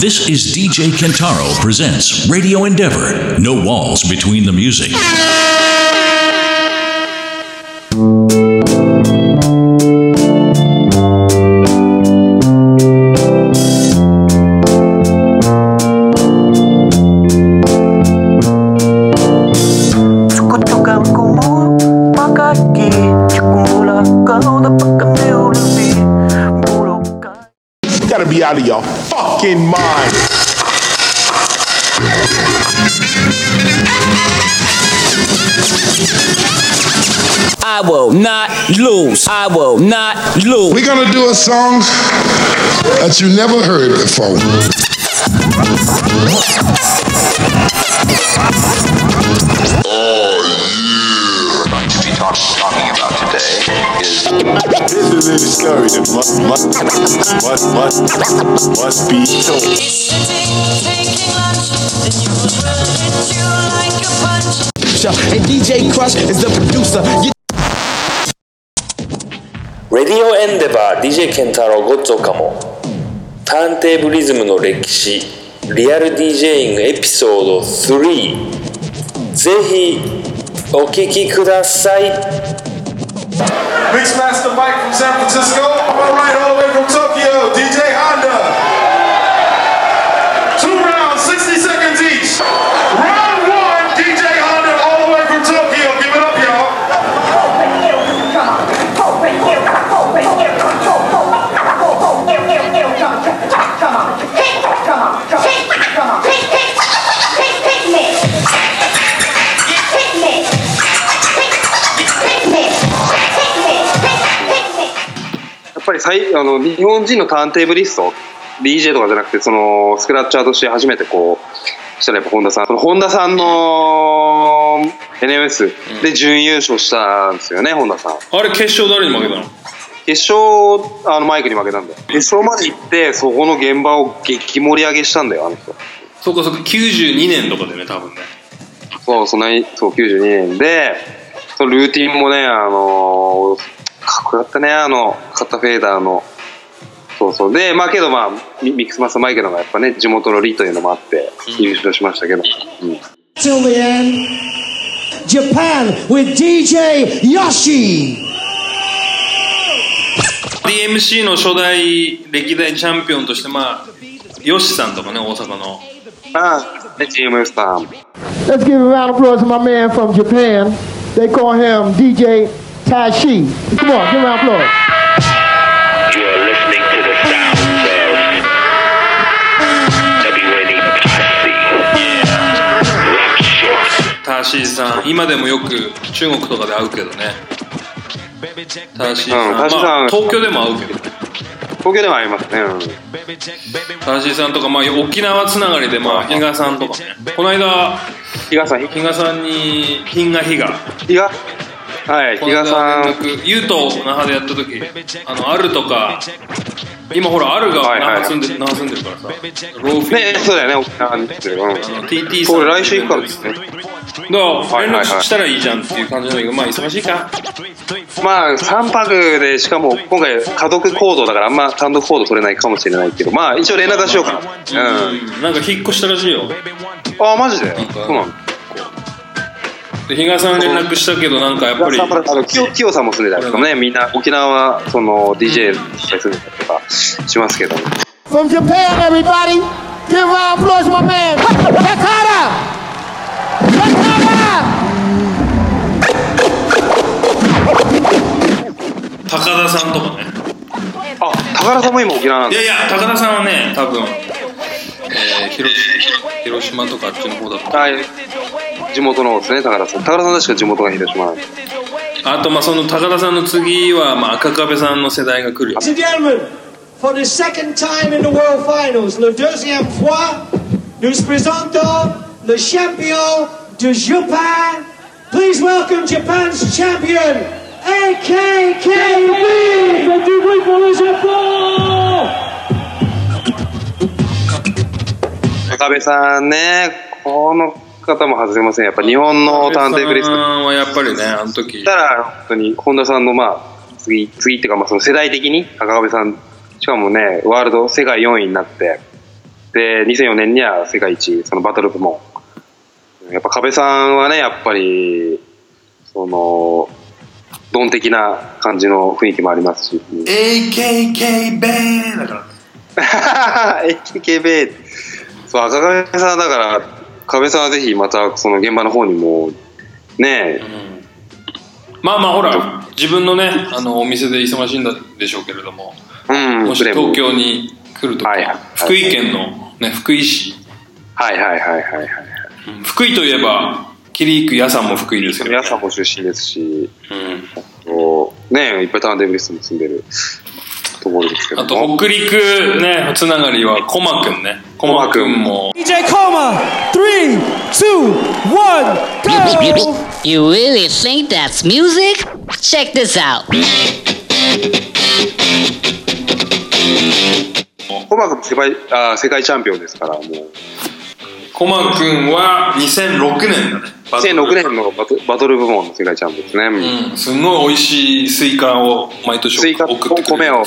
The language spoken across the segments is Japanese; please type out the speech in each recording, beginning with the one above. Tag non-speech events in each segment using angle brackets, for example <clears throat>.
This is DJ Kentaro presents Radio Endeavor. No walls between the music. 'I I will not lose. We're gonna do a song that you never heard before. Oh yeah. Going to be talk, talking about today is this is a story that must must must must must be told. And DJ Crush is the producer. You レディオエンデバー DJ ケンタロウごっつおかも。ターンテーブリズムの歴史リアル DJ イングエピソード3ぜひお聞きください。あの日本人のターンテーブリスト DJ とかじゃなくてそのスクラッチャーとして初めてこうしたらやっぱ本田さん。その本田さんの NMS で準優勝したんですよね、本田さん。あれ決勝誰に負けたの？決勝あのマイクに負けたんだよ。決勝まで行ってそこの現場を激盛り上げしたんだよあの人。そうかそうか92年とかでね多分ね。そうそんなにそう92年でそのルーティンもねあのかっこよかったねあのカッタフェーダーの。そうそう。でまあけどまあミミックスマスターマイケルがやっぱね地元のリというのもあって優勝しましたけど、うん。Till the end, Japan with DJ Yoshi. DMC の初代歴代チャンピオンとしてまあヨシさんとかね大阪の。ああねチームさん。Let's give a round of applause to my man from Japan. They call him DJ Tashi. Come on, give a round of applause. You are listening to the sounds of WNE Posse. ターシーさん今でもよく中国とかで会うけどね。ターシーさん,、うんターシーさんまあ、東京でも会うけど。東京でもありますね、うん。ターシーさんとか、まあ、沖縄つながりで、まあ、比嘉さんとかね。この間比嘉さん？比嘉さんに品が比嘉。比嘉？はい比嘉さん。んユーと那覇でやった時あのアルとか今ほらアルがはいはい。那覇住んで,、那覇住んでるからさローフィー。ねそうだよね沖縄に来てる、うん、TT さん。来週行くからですね。だから連絡したらいいじゃんっていう感じなんだけどまあ忙しいか。まあ3泊でしかも今回家族行動だからあんま単独行動取れないかもしれないけどまあ一応連絡はしようかな。うん。なんか引っ越したらしいよ。あマジで？そうなの？で比嘉さんに連絡したけどなんかやっぱりあのキヨキヨさんも住んでたりとかね。みんな沖縄はその DJ とか住んでたりとかしますけど。From Japan, everybody, give round of applause my man, Takara. Takara. 高田さんとかね。あ高田さんも今沖縄なんだいやいや高田さんはね多分、えー、広広島とかあっちの方だったはい地元の方ですね高田さん高田さん確か地元が広島なんであとまあその高田さんの次はまあ赤壁さんの世代が来るよ Ladies and gentlemen, for the second time in the World Finals, le deuxième fois, nous présentons le champion de Japan. Please welcome Japan's champion, AKKB. Faites du bruit pour le Japon. 高部さんねこの方も外せません。やっぱ日本のターンテーブリスト。はやっぱりねあの時。たら本当に本田さんのまあ次次っていうかまあその世代的に高部さん。しかもねワールド世界4位になって。で2004年には世界一そのバトル部門。やっぱ壁さんはねやっぱりそのドン的な感じの雰囲気もありますし。AKK ベーだから。<laughs> AKB そう赤壁さんだから壁さんはぜひまたその現場の方にもねまあまあほら自分のねあのお店で忙しいんだでしょうけれども、うんもし東京に来るとき、福井県の、ね、福井市。はいはいはいはいはいうん福井といえばキリークヤさんも福井ですけど、皆さんも出身ですし、そうねいっぱいターンテーブリストも住んでるところですけどあと北陸ねつながりはコマくんねコマくんも DJ Coma, three, two, one, go! You really think that's music? Check this out. コマ君世界あ世界チャンピオンですからもうコマくんは2006年だね2006年のバトバトル部門の世界チャンピオンですね、うんすんごい美味しいスイカを毎年スイカと送ってくれ米を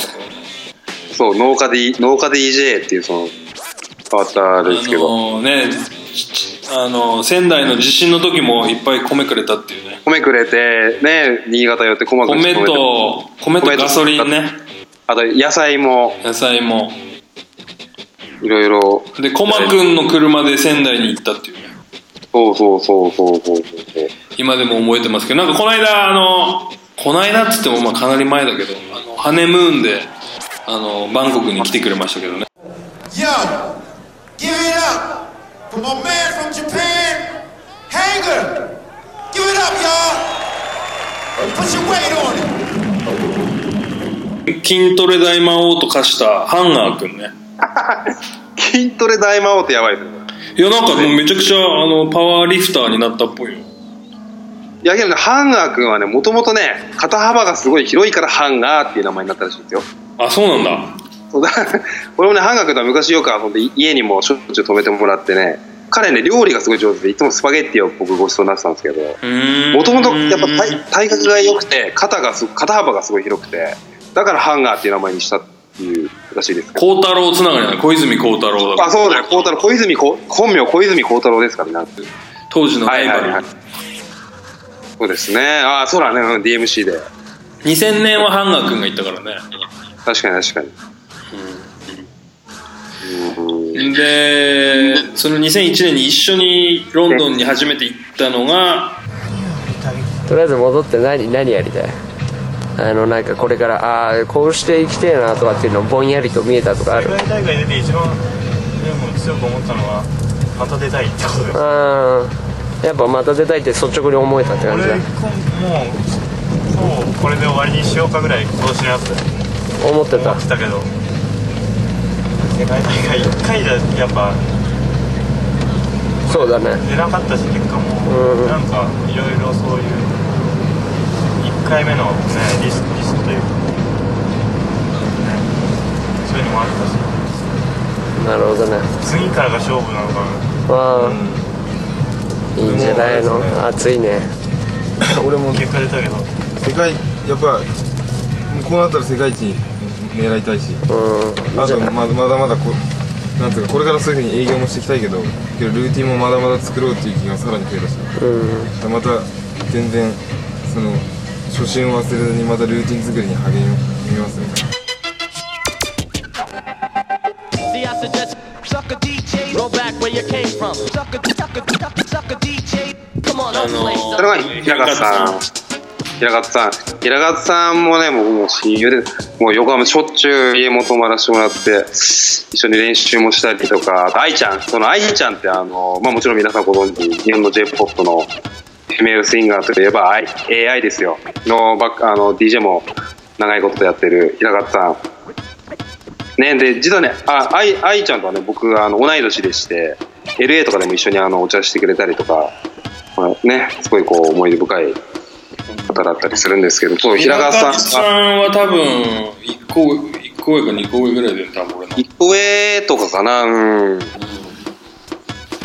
そう農家で農家 DJ っていうその変わったですけど、あのねあの仙台の地震の時もいっぱい米くれたっていうね。米くれてね新潟寄ってコマ君米と米とガソリンね。あと野菜も。野菜も。いろいろ。でコマくんの車で仙台に行ったっていうね。そうそうそうそうそうそう。今でも覚えてますけどなんかこの間あのこの間っつってもまあかなり前だけどあのハネムーンであのバンコクに来てくれましたけどね give it up for my man from Japan, Hanger. Give it up, y'all. Put your weight on it. 筋トレ大魔王と化したハンガーくんね筋トレ大魔王ってやばいですねいやなんかもうめちゃくちゃあのパワーリフターになったっぽいよいやけどねハンガー君はねもともとね肩幅がすごい広いからハンガーっていう名前になったらしいんですよあそうなんだ <laughs> 俺もねハンガー君とは昔よく遊んで家にもしょっちゅう泊めてもらってね彼ね料理がすごい上手でいつもスパゲッティを僕ごちそうになってたんですけどもともとやっぱ体体格が良くて肩がす肩幅がすごい広くてだからハンガーっていう名前にしたっていうらしいです孝太郎つながりなの？小泉孝太郎だあそうだよ。孝太郎小泉こ本名小泉孝太郎ですからね当時のライバル、はいはいはい。そうですね。あそうだね。うん DMC で。2000年はハンガーくんが行ったからね。確かに確かにでその2001年に一緒にロンドンに初めて行ったのがとりあえず戻って何何やりたい？あのなんかこれからああこうして生きてえなとかっていうのぼんやりと見えたとかある？世界大会出て一番でも強く思ったのはまた出たいってことで。すああやっぱまた出たいって率直に思えたって感じだ。もうもうこれで終わりにしようかぐらい今年のやつ思ってた。思ってたけど世界大会1回じゃやっぱそうだね。出なかったし結果も、うん。なんかいろいろそういう1回目のねリスクリスクというか、ね、そういうのもあったし。なるほどね。次からが勝負なのかああ、いいんじゃないの？暑いね。俺も結果出たけど。世界やっぱこうなったら世界一狙いたいし、あ。とまだまだまだこなんていうかこれからそういうふうに営業もしていきたいけどけどルーティンもまだまだ作ろうっていう気がさらに増えたし、また全然その初心を忘れずにまたルーティン作りに励みますよ See, I suggest suck a DJ, go back where you came from. Suck a, suck a, suck a, suck a DJ. Come on, don't play それが平勝さん平勝さん。平勝さんもね僕も親友でもう横浜しょっちゅう家も泊まらせてもらって一緒に練習もしたりとか。 AI ちゃんその AI ちゃんってあの、まあ、もちろん皆さんご存知日本の j p o p のフィメールシンガーといえば AI, AI ですよ。のバッあの DJ も長いことやってる平勝さん。ね、で実はねあ AI AI ちゃんとはね僕あの同い年でして LA とかでも一緒にあのお茶してくれたりとか、まあ、ねすごいこう思い出深い方だったりするんですけどそう平川さんさんは多分1個一個上か2個上ぐらいで多分俺の。1個上とかかなうん。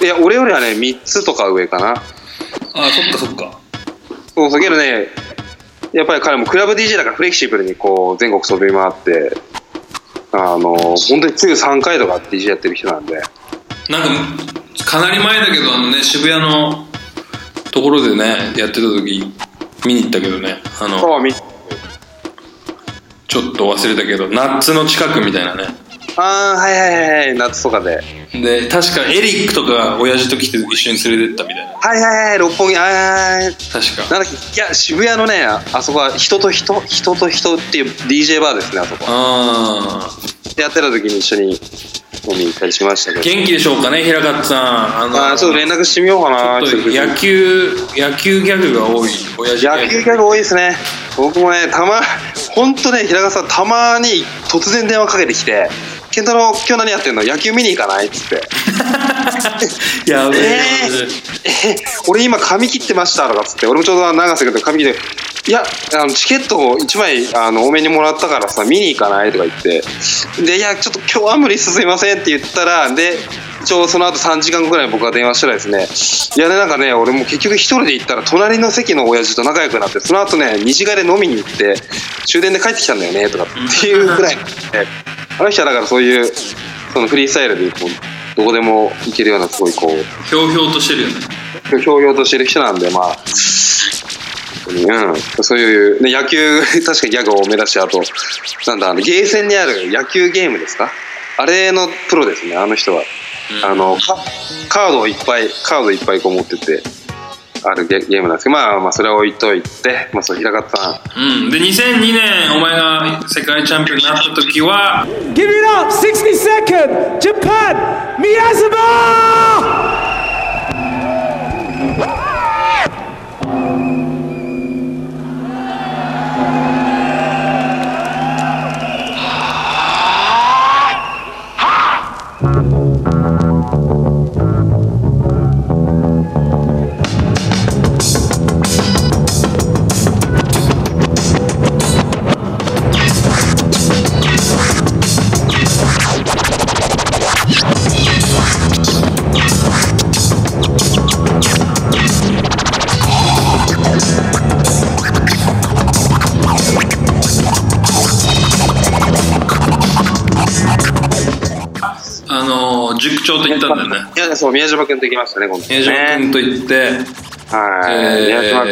いや俺よりはね3つとか上かな。あそっかそっか。そうそうけどねやっぱり彼もクラブ DJ だからフレキシブルにこう全国飛び回ってあの本当に週3回とか DJ やってる人なんで。なんかかなり前だけどあのね渋谷のところでねやってた時見に行ったけどね。あの見ちょっと忘れたけどナッツの近くみたいなね。ああはいはいはいはい。夏とかで。で確かエリックとか親父と来て一緒に連れてったみたいな。はいはいはい六本木。あー。確か。なんだっけ？いや渋谷のねああそこは人と人人と人っていう DJ バーですねあそこあでやってた時に一緒に飲みに行ったりしましたけど。元気でしょうかね平勝さん。あのちょっと連絡してみようかな。ちょっと野球野球ギャグが多い。野球ギャグ多いですね。僕もねたま本当ね平川さんたまに突然電話かけてきて「健太郎今日何やってんの？野球見に行かない?」っつって。<laughs> やべえ。ええ俺今髪切ってましたとかっつって。俺もちょうど長瀬君と髪切っていやあのチケットを1枚あの多めにもらったからさ見に行かないとか言って。でいやちょっと今日は無理っすすいませんって言ったらで一応その後3時間後ぐらいに僕が電話したらですね。いやねなんかね俺も結局一人で行ったら隣の席の親父と仲良くなってその後ね二次会で飲みに行って終電で帰ってきたんだよねとかっていうぐらい。であの人はだからそういうそのフリースタイルでこうどこでも行けるようなすごいこうひょうひょうとしてるよね。ひょうひょうとしてる人なんでまあうん、そういう、ね、野球 <laughs> 確かにギャグ多めだしあとなんだあのゲーセンにある野球ゲームですか？あれのプロですねあの人は、あのカカードをいっぱいカードいっぱいこう持っててあるゲゲームなんですけどまあまあそれは置いといて、まあ、そう平方さんうんで2002年お前が世界チャンピオンになった時は Give it up, 60 second, Japan, Miyazuma! あ塾長と行ったんだよね。いやそう宮島君と行きましたね今度。ね宮島君と行って。はい、えー。宮島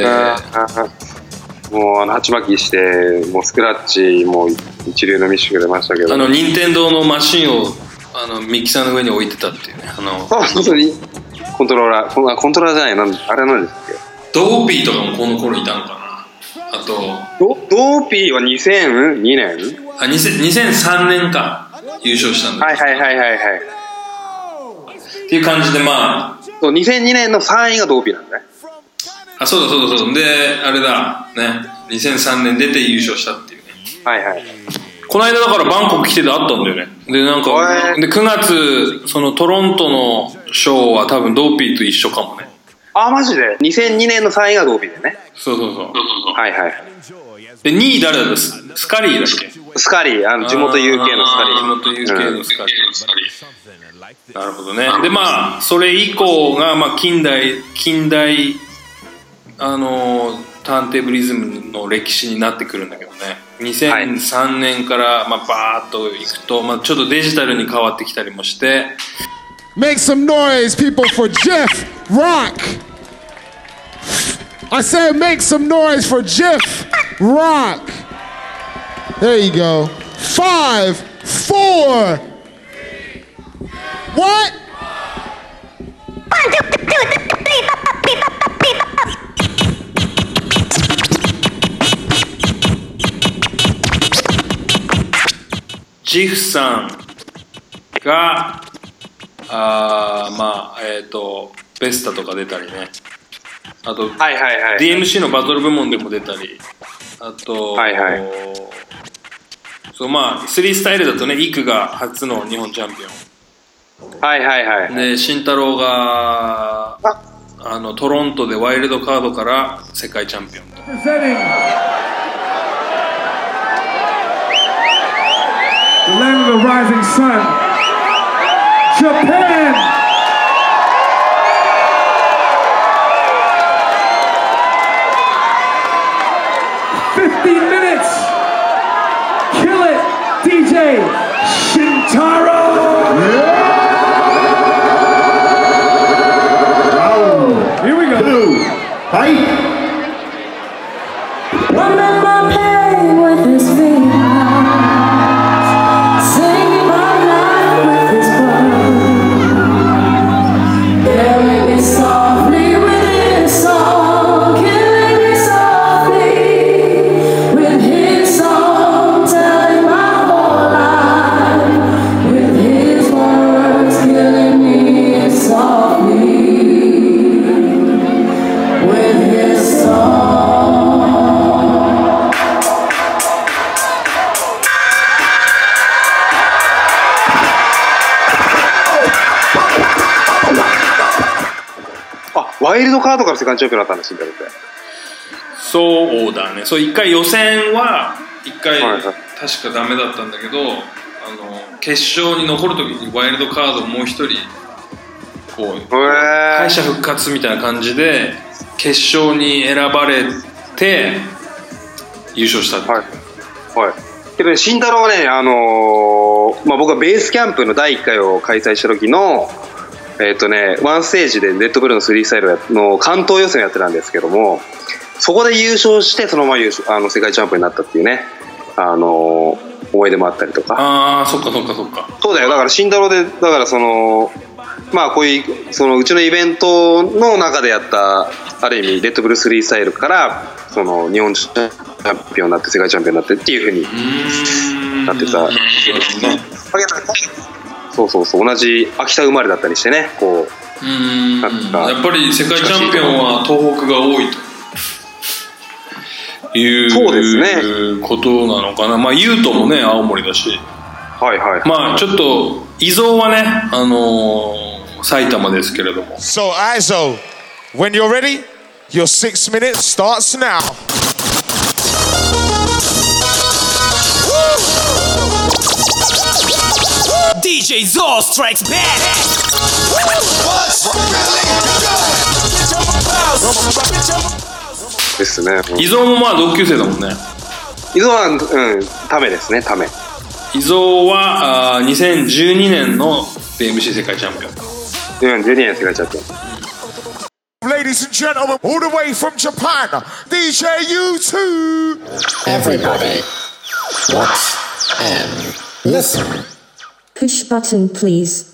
君もうあの鉢巻きしてもうスクラッチも一流の見せてくれましたけど。あの任天堂のマシンをあのミキサーの上に置いてたっていうね。あのそう本当にコントローラー。コントローラーじゃないなんあれなんですっけ？ドーピーとかもこの頃いたのかな。あとドドーピーは2002年あ2000 2003年か。優勝したんだはいはいはいはいはいっていう感じでまあ。そう2002年の3位がドーピーなんだね。あそうだそうだそうだ。であれだ。ね。2003年出て優勝したっていうね。はいはい。この間だからバンコク来ててあったんだよね。でなんかで9月そのトロントのショーは多分ドーピーと一緒かもね。あマジで？2002年の3位がドーピーだよね。そうそうそう。はいはい。で2位誰だった？ススカリーだっけ？スカリー。あの地元 UK のスカリー。地元 UK のスカリー、なるほどねでまあそれ以降が、まあ、近代近代あのターンテーブリズムの歴史になってくるんだけどね2003年から、まあ、バーッといくと、まあ、ちょっとデジタルに変わってきたりもして Make some noise, people, for Jeff Rock. I said, make some noise for Jeff Rock. There you go. Five, four. What? ジフさんがあーまあえっ、とベスタとか出たりね。あと、はいはいはい DMC のバトル部門でも出たり。あと、はいはい。そうまあ3スタイルだとねイクが初の日本チャンピオンはいはいはい。で、慎太郎が、あの、トロントでワイルドカードから世界チャンピオンと。right? イルドカードから世界チャンピオンになったんだ慎太郎ってそうだね。そう一回予選は一回確かダメだったんだけど、あの決勝に残る時にワイルドカードもう一人こう敗者復活みたいな感じで決勝に選ばれて優勝したっていう。はい。けどね慎太郎はねあのーまあ僕はベースキャンプの第1回を開催した時のえっ、とねワンステージでレッドブルのスリースタイルの関東予選をやってたんですけどもそこで優勝してそのまま優勝あの世界チャンピオンになったっていうねあのー思い出もあったりとか。ああそっかそっかそっか。そうだよ。だから慎太郎でだからそのまあこういうそのうちのイベントの中でやったある意味レッドブルスリースタイルからその日本チャンピオンになって世界チャンピオンになってっていうふうになってたそうそうそう同じ秋田生まれだったりしてねこううん。なんかやっぱり世界チャンピオンは東北が多いというそうですことなのかな。まあ優斗もね青森だし。はいはい。まあちょっと伊蔵はねあのー埼玉ですけれども。So, Izo, when you're ready, your six minutes starts now. DJ Zor strikes back. ですね伊蔵もまあ同級生だもんね伊蔵はうんためですねため伊蔵はあー2012年の BMC 世界チャンピオンうん12年世界チャンピオン Ladies and gentlemen, all the way from Japan, DJ U2. Everybody, watch and listen. Push button, please.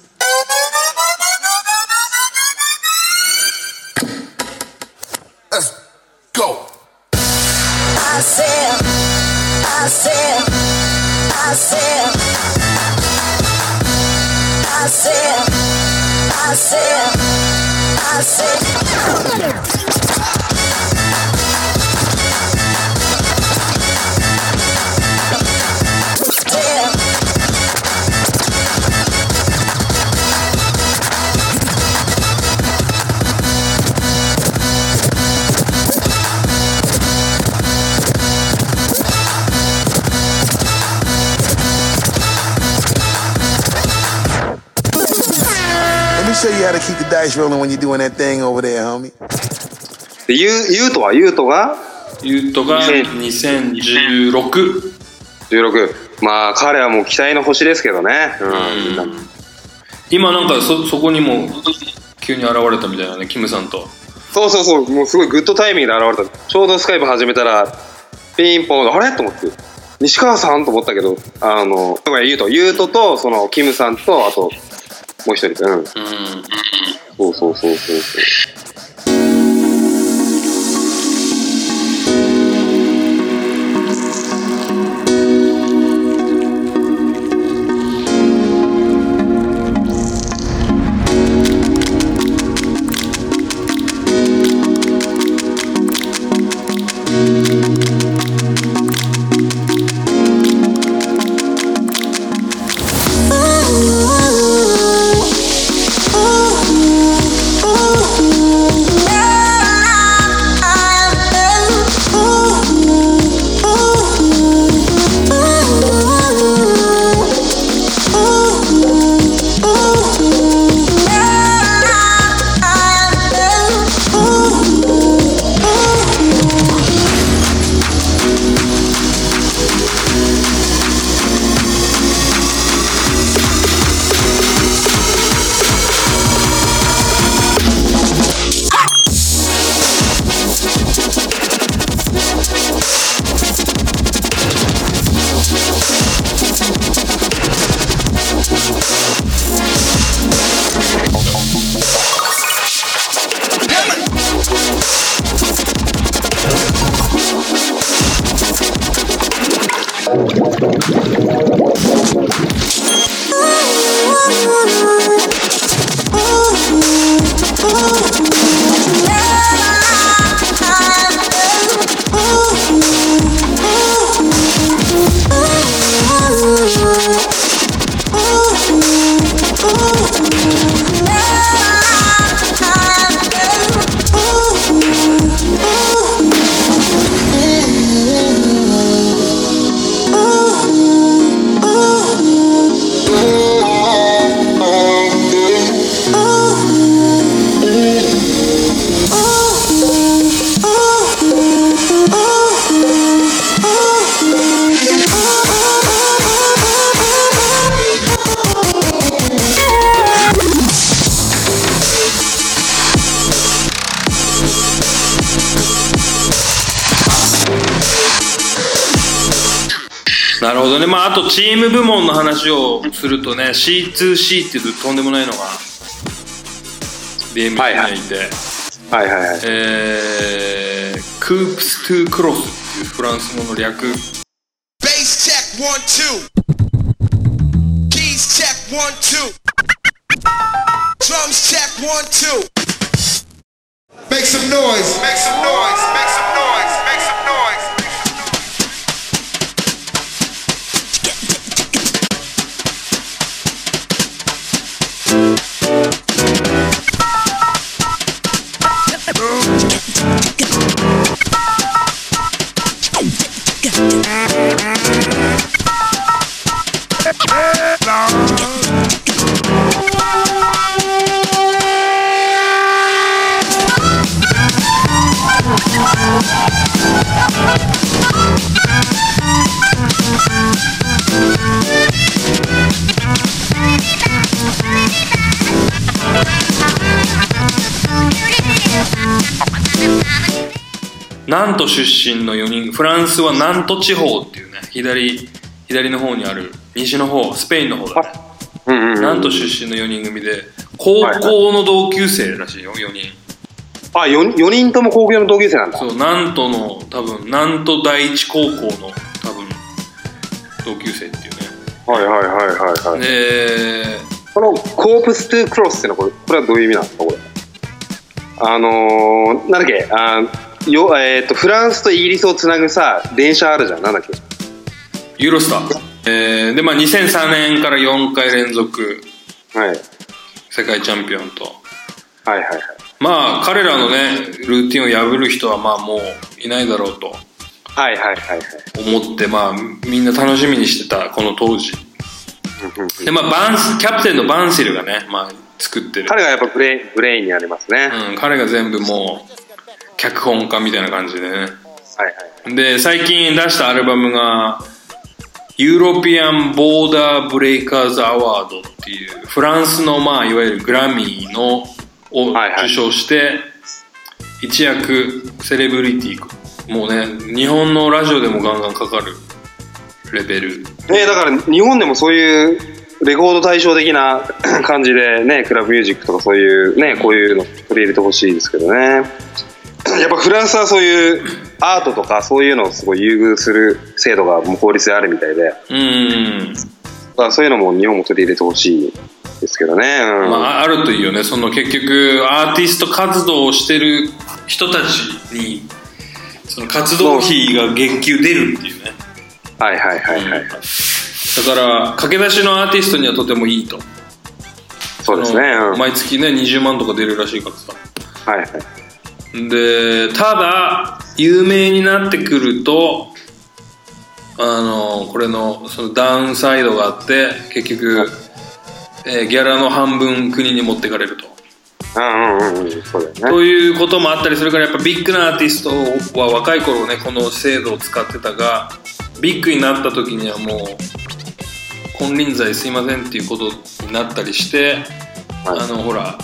Dice rolling when you're doing that thing over there, homie. でゆうゆうとはゆうとが？ゆうとが2016 16まあ彼はもう期待の星ですけどね。うん。今なんかそそこにも急に現れたみたいなねキムさんと。そうそうそう。もうすごいグッドタイミングで現れた。ちょうどスカイプ始めたらピンポンあれ？と思って。西川さん？と思ったけどあのごめんゆうと。ゆうととそのキムさんとあともう一人。うん、そうそうそうそう Oh. チーム部門の話をするとね C2C っていうとんでもないのが BM にはいてはいはいはい。えー、クープス・トゥ・クロスっていうフランス語の略ナント出身の4人フランスはナント地方っていうね左左の方にある西の方スペインの方だね。ナント出身の4人組で高校の同級生らしいよ4人。あ 4, 4人とも高校の同級生なんだ。そうナントの多分ナント第一高校の多分同級生っていうね。はいはいはいはいはい。でこのコープス・トゥ・クロスっていうのはこれこれはどういう意味なんですかこれ。あのー、なんだっけあーよ、えー、とフランスとイギリスをつなぐさ電車あるじゃん。なんだっけ？ユーロスター、えーでまあ2003年から4回連続。世界チャンピオンと。はいはいはい。まあ彼らのねルーティンを破る人はまあもういないだろうと。はいはいはいはい。思ってまあみんな楽しみにしてたこの当時。でまあバンスキャプテンのバンシルがね、まあ、作ってる。彼がやっぱブレ brain にありますね、うん、彼が全部もう脚本家みたいな感じでね。はいはいで最近出したアルバムが European Border Breakers Award っていうフランスのまあいわゆるグラミーのを受賞して一躍セレブリティもうね日本のラジオでもガンガンかかるレベル。ねだから日本でもそういうレコード対象的な <clears throat> 感じでねクラブミュージックとかそういうねこういうの取り入れてほしいですけどね <clears throat> やっぱフランスはそういうアートとかそういうのをすごい優遇する制度がもう法律であるみたいでうん。だからそういうのも日本も取り入れてほしいですけどね、うんまあ、あるといいよね。その結局アーティスト活動をしてる人たちにその活動費が月給出るっていうね。はいはいはいはい、だから駆け出しのアーティストにはとてもいいと。そうですね、その毎月ね20万とか出るらしいからさ。はいはいでただ有名になってくるとあのこれのそのダウンサイドがあって結局、えーギャラの半分国に持ってかれると。うんうんうんそうだよねということもあったりするからやっぱビッグなアーティストは若い頃ねこの制度を使ってたがビッグになった時にはもう金輪際すいませんっていうことになったりして、あのほら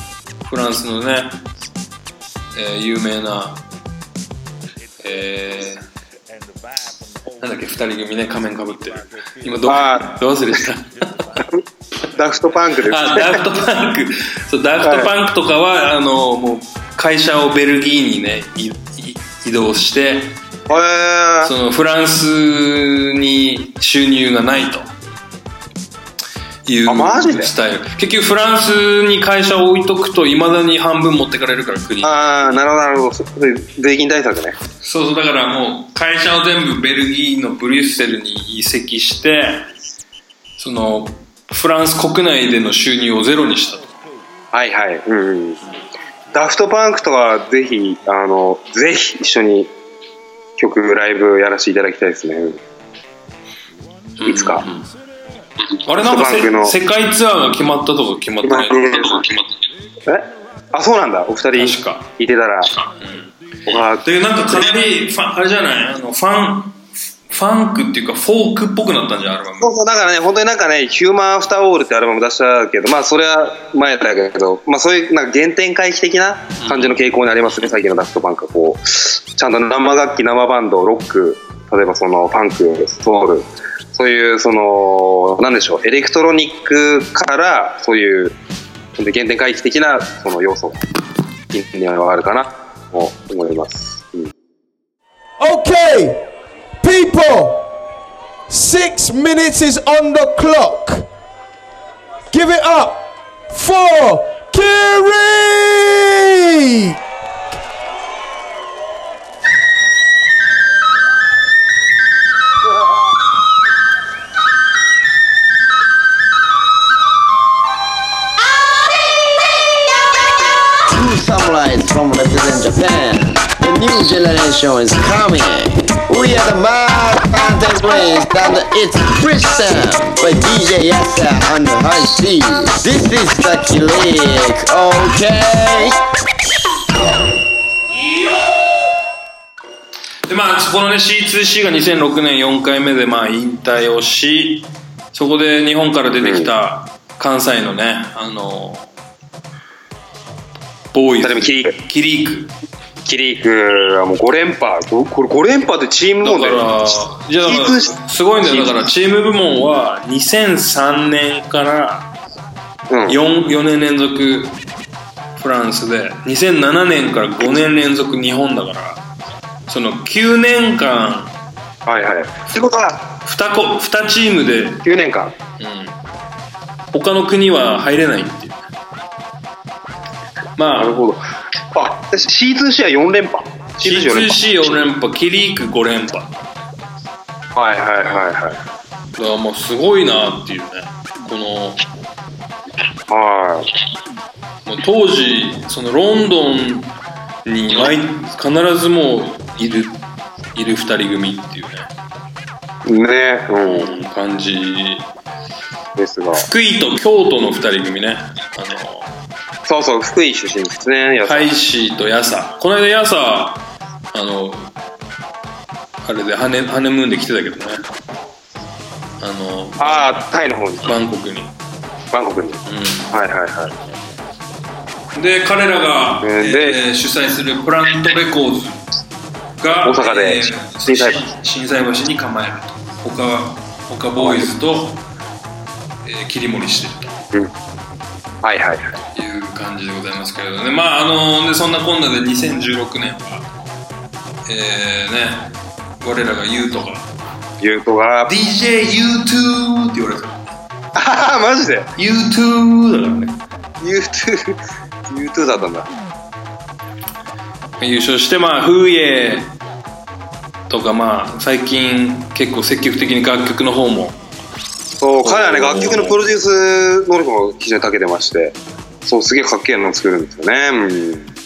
フランスのね、えー有名なえーなんだっけ2人組ね仮面かぶってる。今どど忘れした？<laughs> ダフトパンクです。ねあダフトパンク。そうダフトパンクとかは、あのもう会社をベルギーにねいい移動してそのフランスに収入がないというスタイル。結局フランスに会社を置いとくといまだに半分持ってかれるから国。にああなるほどなるほど。税金対策ね。そうそうだからもう会社を全部ベルギーのブリュッセルに移籍してそのフランス国内での収入をゼロにしたと。はいはい。うんうん。ダフトパンクとかぜひあのぜひ一緒に曲ライブやらせていただきたいですね。いつか、あれなんか世界ツアーが決まったとか決まってない？え？あそうなんだ。お二人いてたら、僕はでなんかかなりファンあれじゃない？あのファンファンクっていうかフォークっぽくなったんじゃんアルバム。そうそうだからね本当になんかね「ヒューマンアフターオール」ってアルバム出したけどまあそれは前だけど、まあ、そういうなんか原点回帰的な感じの傾向にありますね、最近のダフトパンクはこう。ちゃんと生楽器生バンドロック例えばそのパンクソウルそういうそのなんでしょうエレクトロニックからそういう原点回帰的なその要素近年はあるかなと思います。うん Okay, people, six minutes is on the clock. Give it up for Kiri! New generation is coming. We are the mad contemporaries and it's Christian by DJ Yasa on the high C. This is the click, okay? でまあこのね C2C が2006年4回目でまあ引退をしそこで日本から出てきた関西のねあのボーイズキリキリークキリークはもう5連覇。ごこれ5連覇でチーム部門だからじゃあだからすごいんだよ。だからチーム部門は2003年から 4,、4年連続フランスで2007年から5年連続日本だからその9年間はいはい。ってことは 2, こ2チームで9年間。うん。他の国は入れないっていう。まあなるほどあ C2C は4連覇。C2C4 連覇。キリーク5連覇。はいはいはいはい。だからもうすごいなっていうね。このはい。もう当時そのロンドンに毎必ずもういるいる2人組っていうね。ねうん。感じ。ですが。福井と京都の2人組ね。あそうそう福井出身ですねのハイシーとヤサこの間ヤサあのあれでハネハネムーンで来てたけどね。あのああタイの方に。バンコクに。バンコクに、はいはいはい。で彼らが、えーでえー主催する Plant Records が大阪でえー心斎橋。心斎橋に構えると。他他ボーイズと、えー切り盛りしてるはいはいはい。という感じでございますけれどね。まああのでそんなこんなで2016年はえー、ね我らがユートがユートが DJU2 って言われてるああマジで？U2 だからね。U2 U2 だったんだ。優勝してまあフーイエとかまあ最近結構積極的に楽曲の方も。そう彼はね楽曲のプロデュース能力も非常に長けてましてそうすげえかっけえの作るんですよね。うん。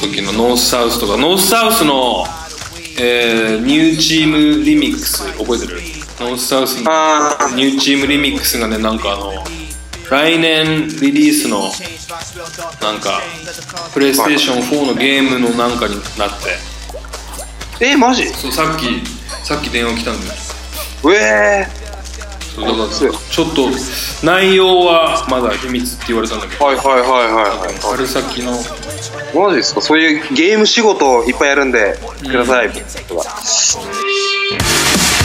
時の North South とか North South の、えーニューチームリミックス覚えてる？ North South のニューチームリミックスがねなんかあの来年リリースのなんかプレイステーション4のゲームのなんかになって。えマジ？そうさっきさっき電話来たんだよ。うえそうだからちょっと内容はまだ秘密って言われたんだけど。はいはいはいはい春先の。マジですか？そういうゲーム仕事いっぱいやるんでください、と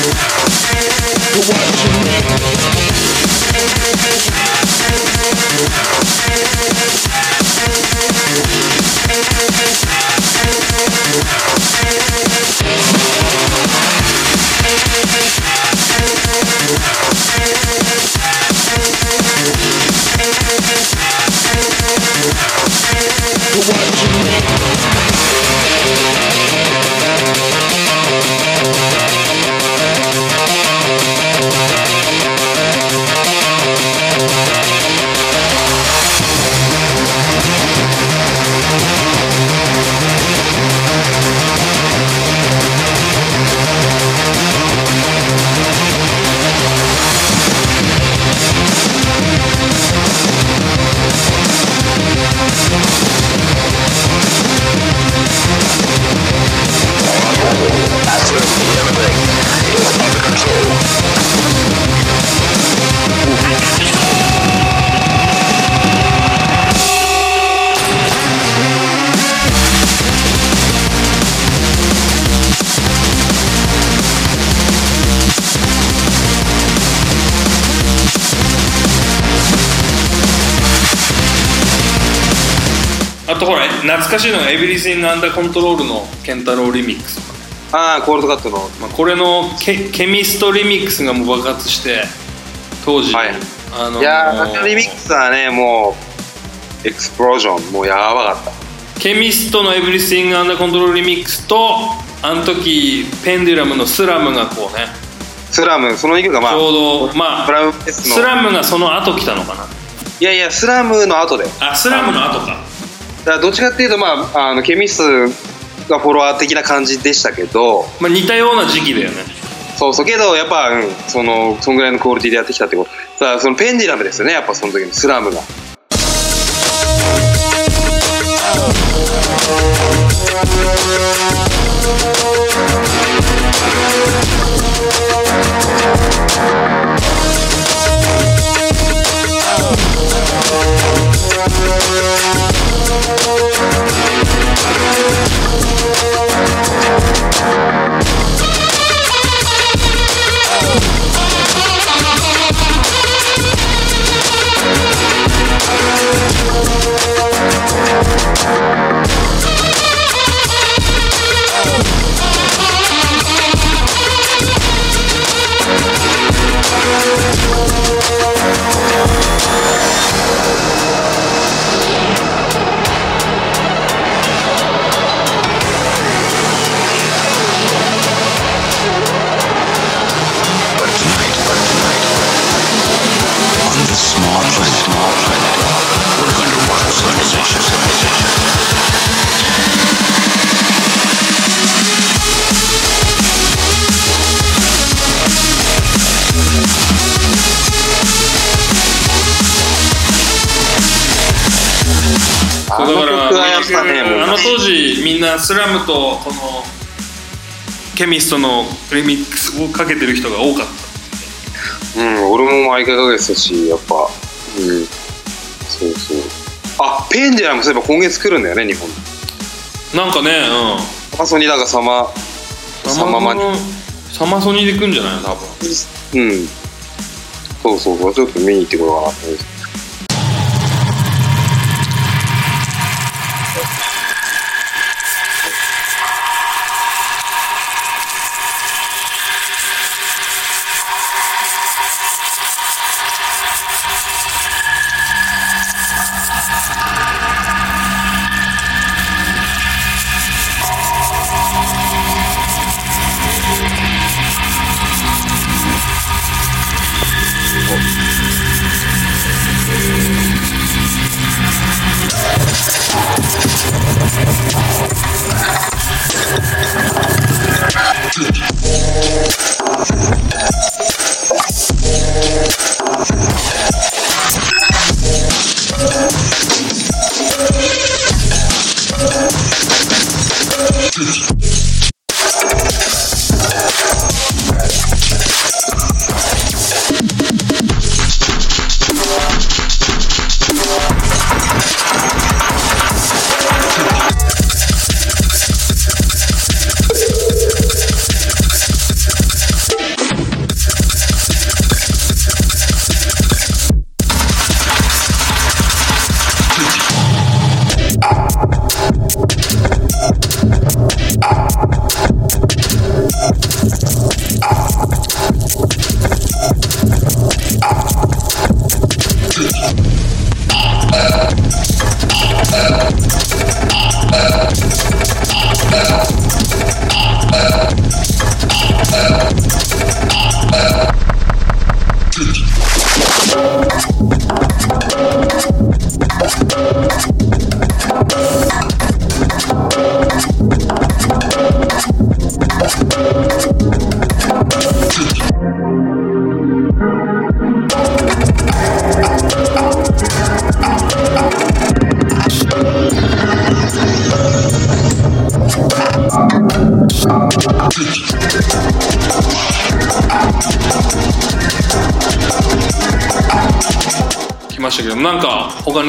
You're watching. You're watching me. 懐かしいのが「エブリシング・アンダー・コントロール」の Kentaro Remix。とかねああコールドカットの。まあ、これのケケミストリミックスがもう爆発して当時、あのーいやーリミックスはねもう explosion。もうやばかった。ケミストの「 Everything Under Control」リミックスとあの時ペンデュラムの「スラム」がこうね Slam その2曲がまあちょうどまあ Slam がその後来たのかな。いやいやスラムの後で。あスラムの後かだからどっちかっていうとまああのケミスがフォロワー的な感じでしたけど、まあ、似たような時期だよね。そうそう。けどやっぱ、うん、そのそんぐらいのクオリティでやってきたってこと。さあそのペンディラムですよねやっぱその時のスラムがねもう。あの当時みんなスラムとこのケミストのリミックスをかけてる人が多かった。うん俺も毎回かけてたしやっぱ。うん。そうそう。あペンディラムそういえば今月来るんだよね日本。なんかねサマソニだからサマうんサママニサマソニで来んじゃないの多分。うん。そうそう。そうちょっと見に行ってこようかなと思って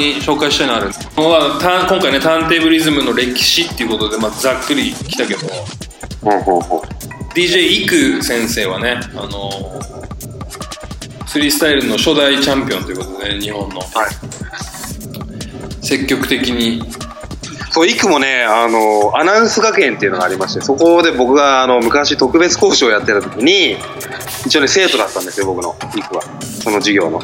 に紹介したいのある。今回ねターンテーブリズムの歴史っていうことで、まあ、ざっくり来たけど。DJ イク先生はねあのフリースタイルの初代チャンピオンということで、日本の、積極的に。そう、イクもね、あの、アナウンス学園っていうのがありまして、そこで僕が、あの、昔特別講師をやってた時に、一応ね、生徒だったんですよ、僕の、イクは。その授業の。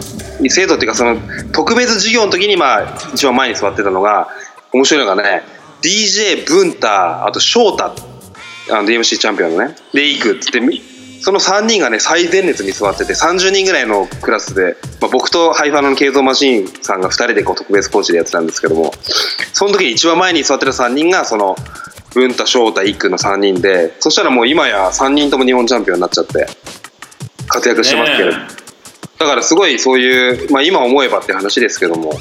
生徒っていうか、その、特別授業の時に、まあ、一番前に座ってたのが、面白いのがね、DJ ブンタ、あと翔太、あの、DMC チャンピオンのね、で、イクっつって、その3人がね、最前列に座ってて、30人ぐらいのクラスで、まあ、僕とハイファのケイゾーマシーンさんが2人でこう特別コーチでやってたんですけども、その時に一番前に座ってる3人が、その、文太、翔太、一空の3人で、そしたらもう今や3人とも日本チャンピオンになっちゃって、活躍してますけど、ねだからすごいそういう、まあ今思えばって話ですけども、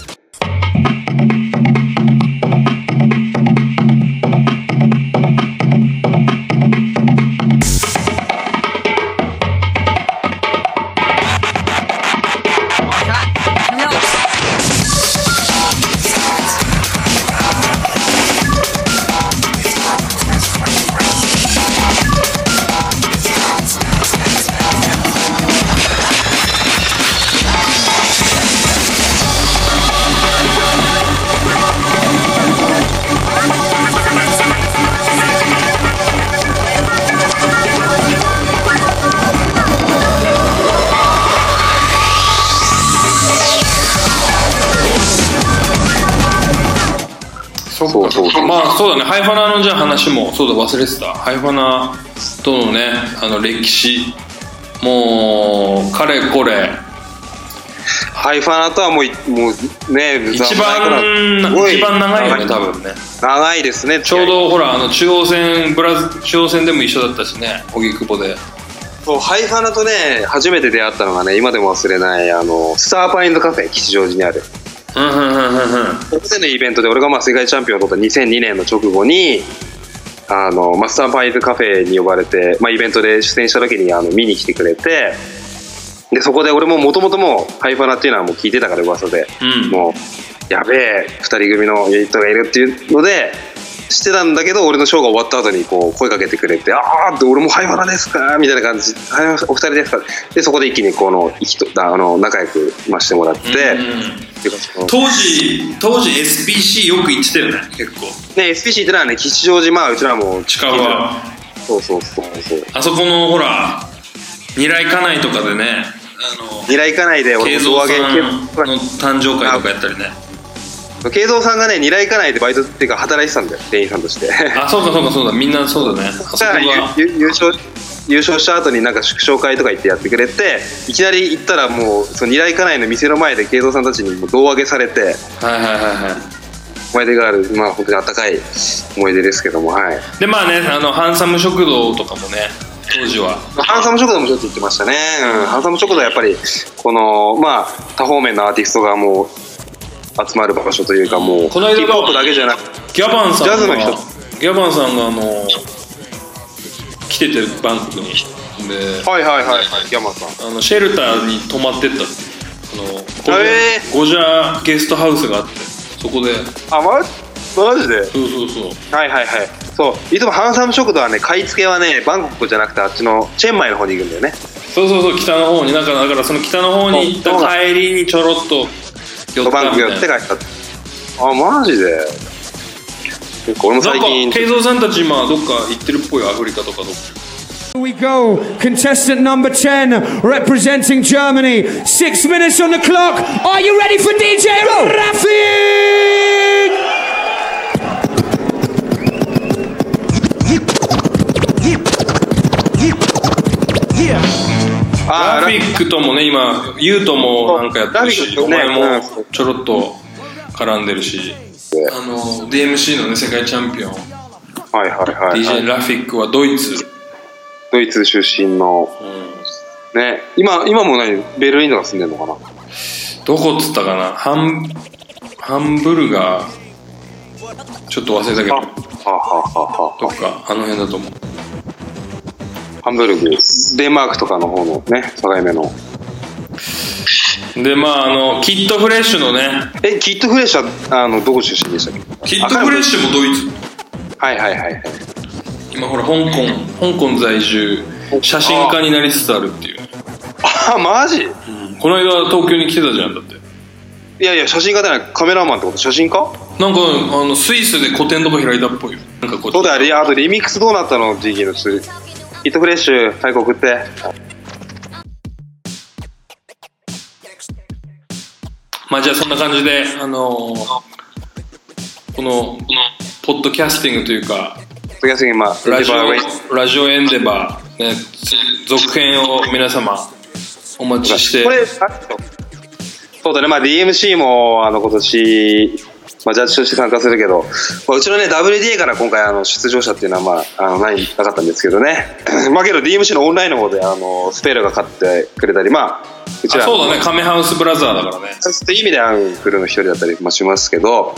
まあそうだね。ハイファナのじゃあ話もそうだ忘れてた。ハイファナとのねあの歴史もうかれこれハイファナとはもう、もうね、一番一番長いよね多分ね。長いですね。ちょうどほらあの中央線ブラズ中央線でも一緒だったしね荻窪で。そうハイファナとね、初めて出会ったのがね、今でも忘れない、あの、スターパインズカフェ、吉祥寺にある。うんうんうんうんうん。ここでのイベントで俺がまあ世界チャンピオンを取った2002年の直後にあのマスターパイズカフェに呼ばれて、まあ、イベントで出演した時にあの見に来てくれてでそこで俺ももともともうハイファナっていうのはもう聞いてたから噂で、もうやべえ2人組のユニットがいるっていうので知ってたんだけど俺のショーが終わった後にこう声かけてくれて「ああ!」って「俺もハイファナですか?」みたいな感じ「はいお二人ですか?」でそこで一気にこのとあの仲良くましてもらって。当時当時 SPC よく行ってたよね結構ね SPC ってのはね吉祥寺まあうちらも近場そうそうそうそうあそこのほら二来家内とかでね二来行かないで俺慶も胴上げの誕生会とかやったりね慶三さんがね二来行かないでバイトっていうか働いてたんだよ店員さんとして。あそうかそうかそうだ。みんなそうだね。<laughs> あそこだからがゆゆ優勝優勝した後になんか祝勝会とか行ってやってくれていきなり行ったらもうその二来行かないの店の前で慶三さんたちにもう胴上げされてはいはいはいはい。思い出があるまあ本当にあったかい思い出ですけどもはい。でまあねあのハンサム食堂とかもね当時は。ハンサム食堂もちょっと行ってましたね、うん、ハンサム食堂はやっぱりこのまあ多方面のアーティストがもう集まる場所というかもうこの間ヒップホップだけじゃなくギャバンさんがジャズの人。ギャバンさんがあの来ててバンコクにではいはいはいはいギャマンさん。あのシェルターに泊まってったってあのゴジャ,、へゴジャゲストハウスがあってそこで。あまマジで？そうそうそう。はいはいはい。そう。いつもハンサム食堂はね買い付けはねバンコクじゃなくてあっちのチェンマイの方に行くんだよね。そうそうそう北の方に。なんかだからその北の方に行った帰りにちょろっと寄ったバンコク寄みたいて帰ったあマジで結構俺も最近なんか慶三さんたち今どっか行ってるっぽいよアフリカとかどっか Here we go. Contestant number 10, representing Germany. Six minutes on the clock. Are you ready for DJ Rafik? あラフィックともね今ユウともなんかやってるし、お前もちょろっと絡んでるしあの DMC のね世界チャンピオン。はいはいはい、DJ ラフィックはドイツ。ドイツ出身の、ね今今も何ベルリンとか住んでんのかな？どこっつったかな？ハンハンブルガー。ちょっと忘れたけど。はあ、はあはあ、どっかあの辺だと思う。ハンブルグデンマークとかの方のね境目のでまああのキッドフレッシュのね。えキッドフレッシュはあのどこ出身でしたっけ？キッドフレッシュもドイツ。はいはいはいはい。今ほら香港香港在住写真家になりつつあるっていう。あマジ？この間東京に来てたじゃんだって。いやいや写真家じゃない。カメラマンってこと？写真家？なんかあのスイスで個展とか開いたっぽいよ。なんかこそうだよリあとリミックスどうなったの？GG のすヒットフレッシュ早く送ってまあじゃあそんな感じであのーこのポッドキャスティングというかポッドキャスティングまあラジオラジオエンデバー、ね、続編を皆様お待ちして。これあそうだね。まあ DMC もあの今年まあ、ジャッジとして参加するけど、まあ、うちのね WDA から今回あの出場者っていうのはまああのないなかったんですけどね。<laughs> まあけど DMC のオンラインの方であのスペールが勝ってくれたりまあうちらあそうだね。カメハウスブラザーだからね。そういう意味でアンクルの一人だったりもしますけど。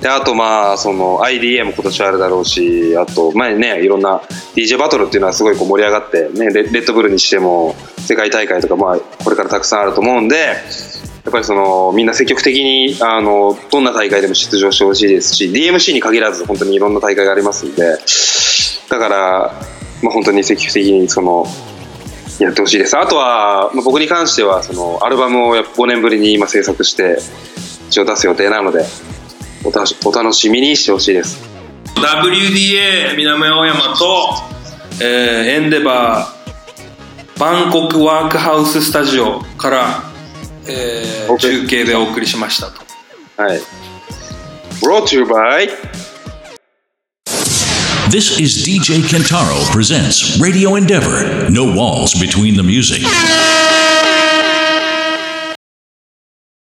であとまあその IDA も今年あるだろうしあと前ねいろんな DJ バトルっていうのはすごいこう盛り上がって、ね、レレッドブルにしても世界大会とかまあこれからたくさんあると思うんでやっぱりそのみんな積極的にあのどんな大会でも出場してほしいですし DMC に限らず本当にいろんな大会がありますんでだから、まあ、本当に積極的にそのやってほしいです。あとは、まあ、僕に関してはそのアルバムをやっぱ5年ぶりに今制作して一応出す予定なのでおたお楽しみにしてほしいです。WDA 南青山と、えーエンデバーバンコクワークハウススタジオから、えー中継でお送りしましたと。はい。Brought to you by This is DJ Kentaro presents Radio Endeavor. No walls between the music.